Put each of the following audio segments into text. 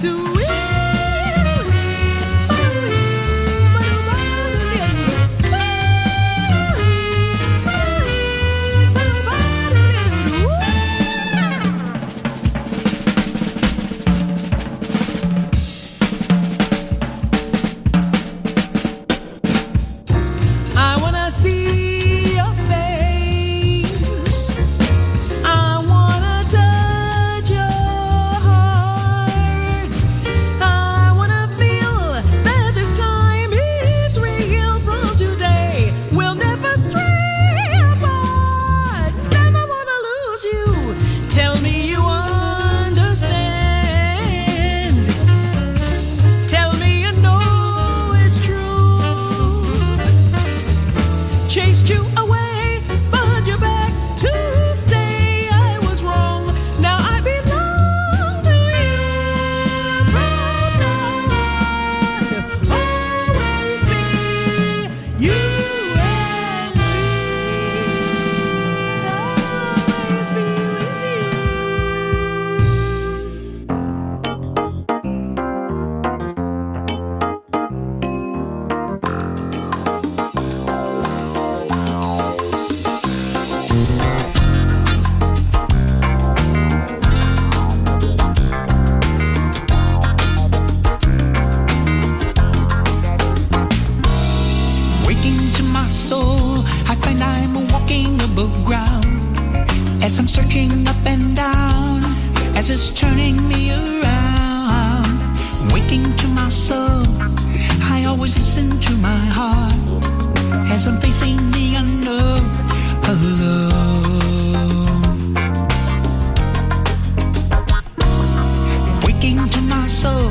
to talking to my soul. I always listen to my heart as I'm facing the unknown alone. Waking to my soul,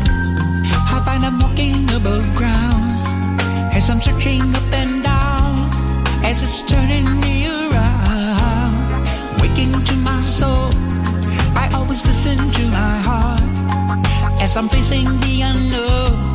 I find I'm walking above ground as I'm searching I'm facing the unknown.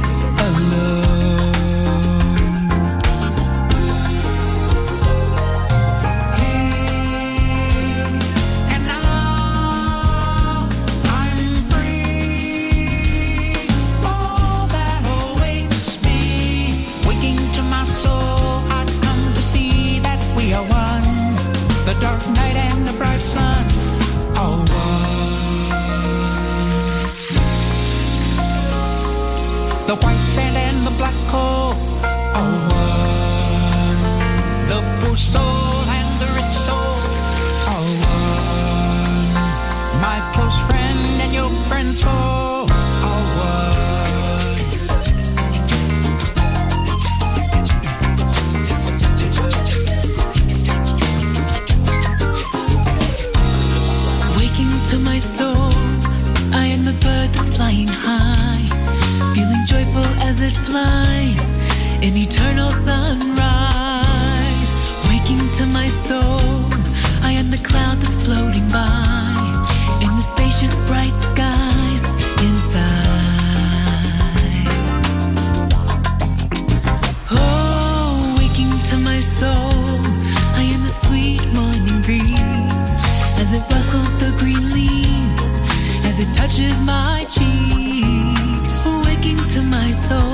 rustles the green leaves as it touches my cheek, waking to my soul.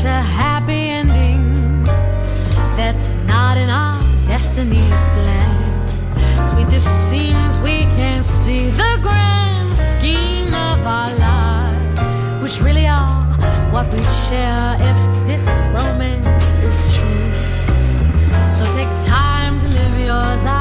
such a happy ending that's not in our destiny's plan. Sweetest scenes we can't see the grand scheme of our lives, which really are what we share if this romance is true. So take time to live yours out.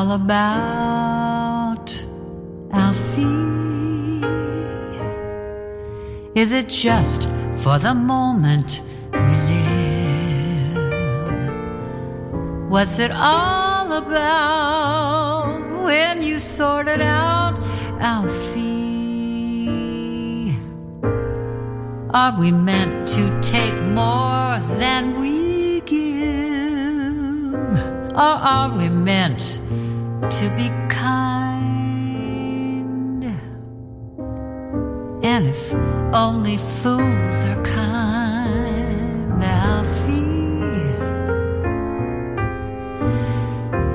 All about, Alfie? Is it just for the moment we live? What's it all about when you sort it out, Alfie? Are we meant to take more than we give? Or are we meant to be kind? And if only fools are kind, Alfie.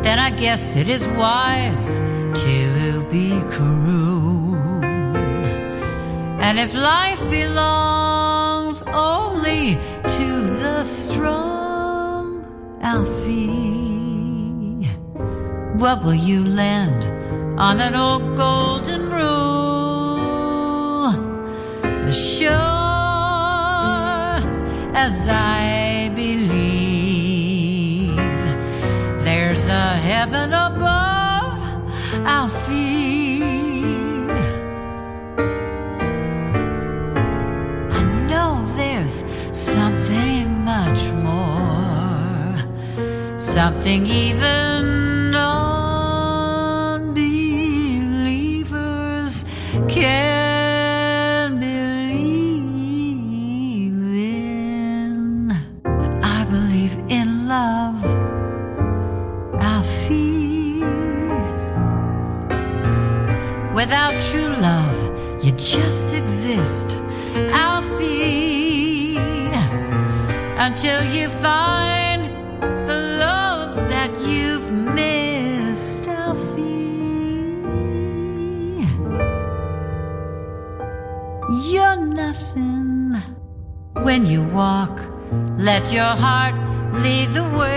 Then I guess it is wise to be cruel. And if life belongs only to the strong, Alfie, what will you lend on an old golden rule? sure as I believe there's a heaven above Alfie. I know there's something much more, something even True love, you just exist. Alfie. Until you find the love that you've missed. Alfie. You're nothing when you walk. Let your heart lead the way,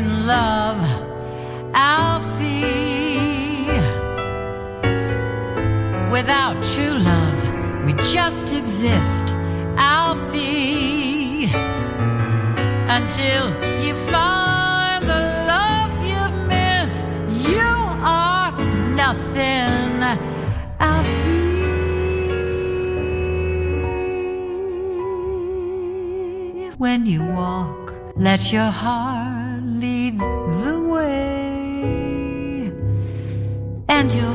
in love, Alfie. Without true love, we just exist, Alfie. Until you find the love you've missed, you are nothing, Alfie. When you walk, let your heart the way, and you'll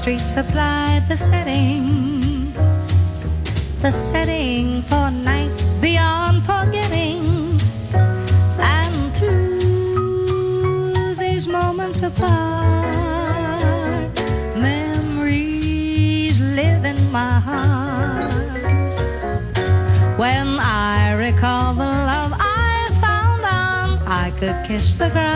Street supplied the setting, the setting for nights beyond forgetting. And through these moments apart, memories live in my heart. When I recall the love I found on, I could kiss the ground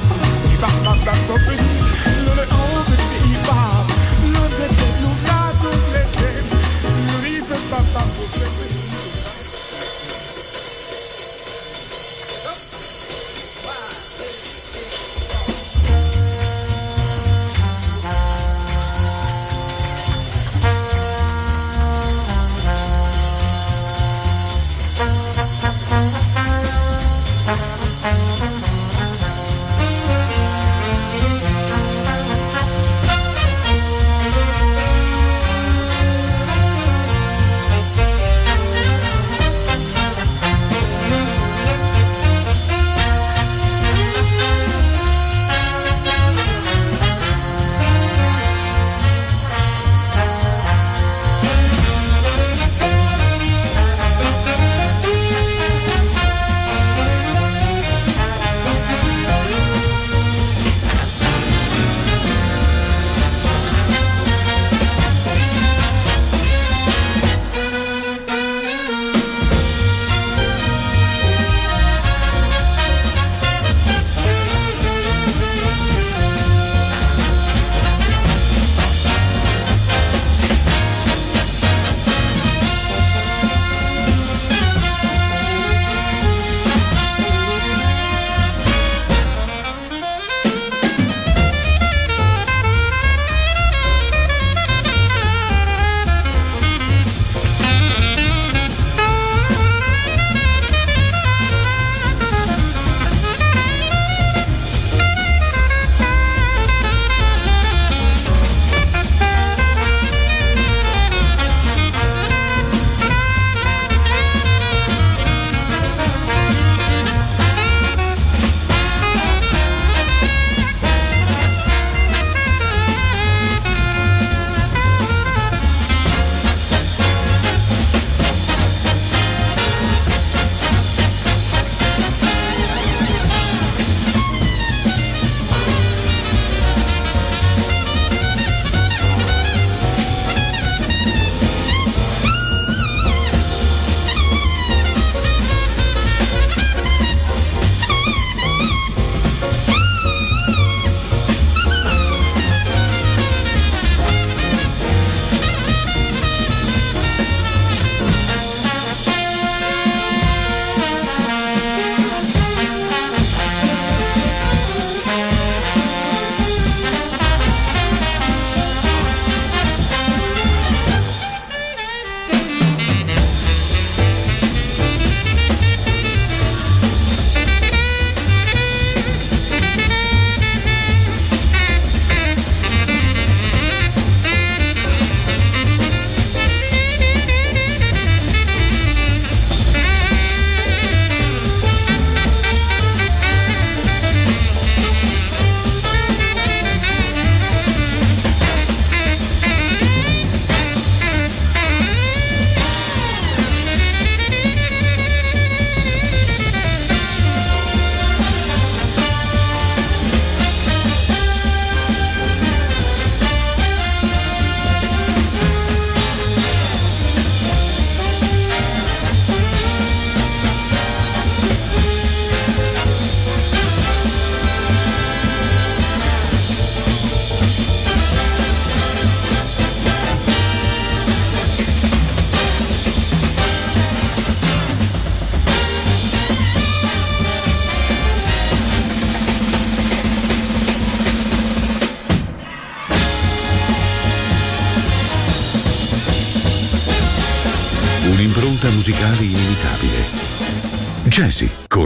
musicale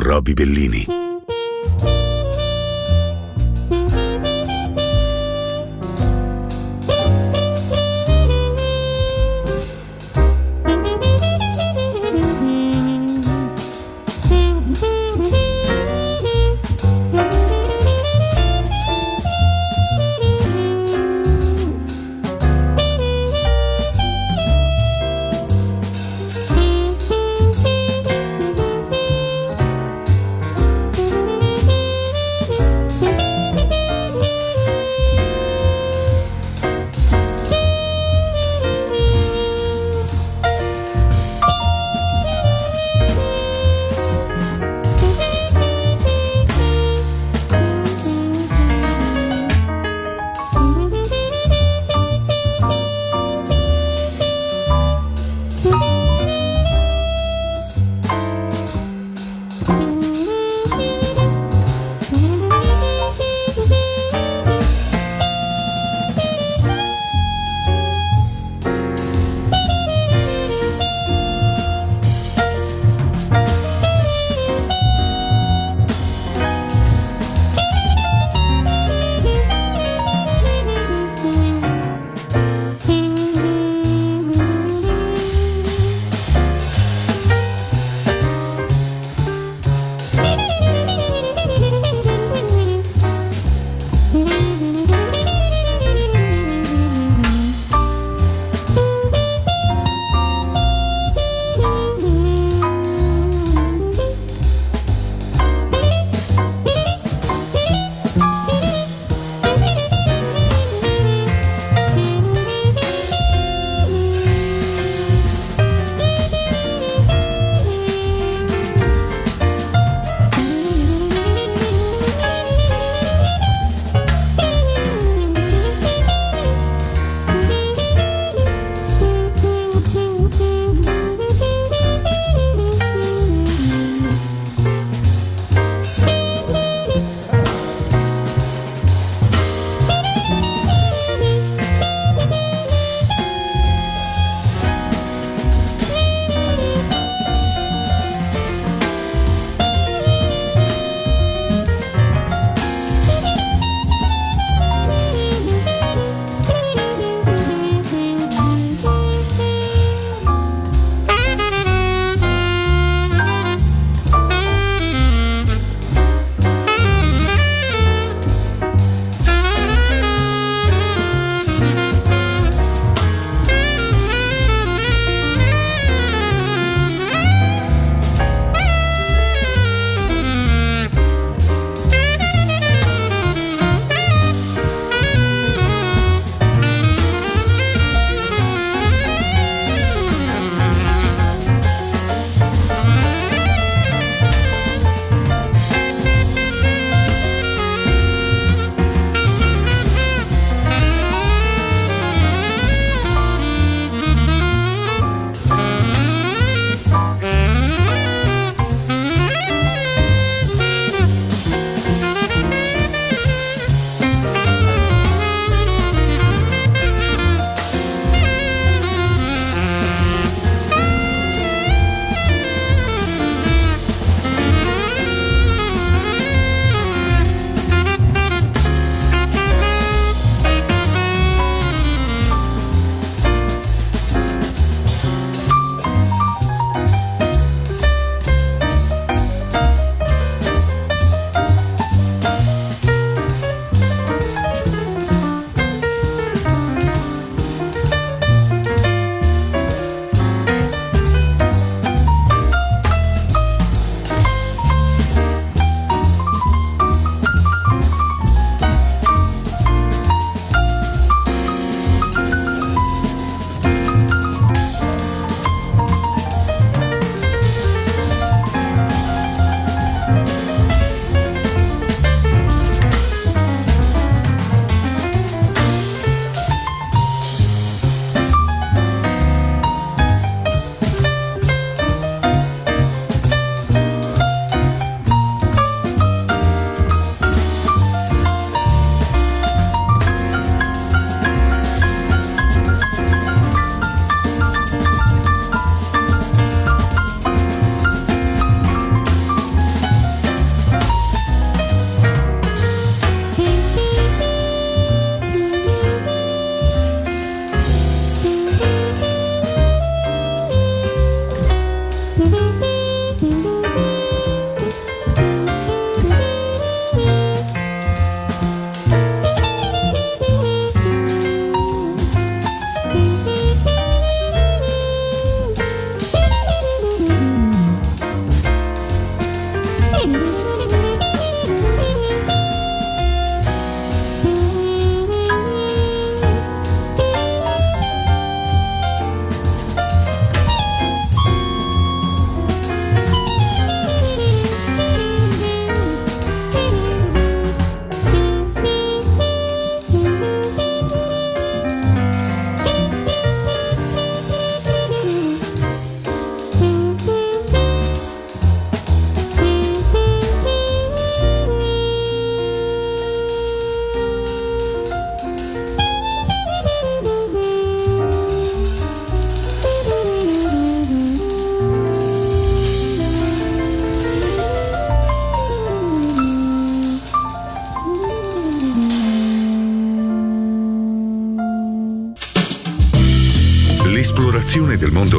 Roby Bellini.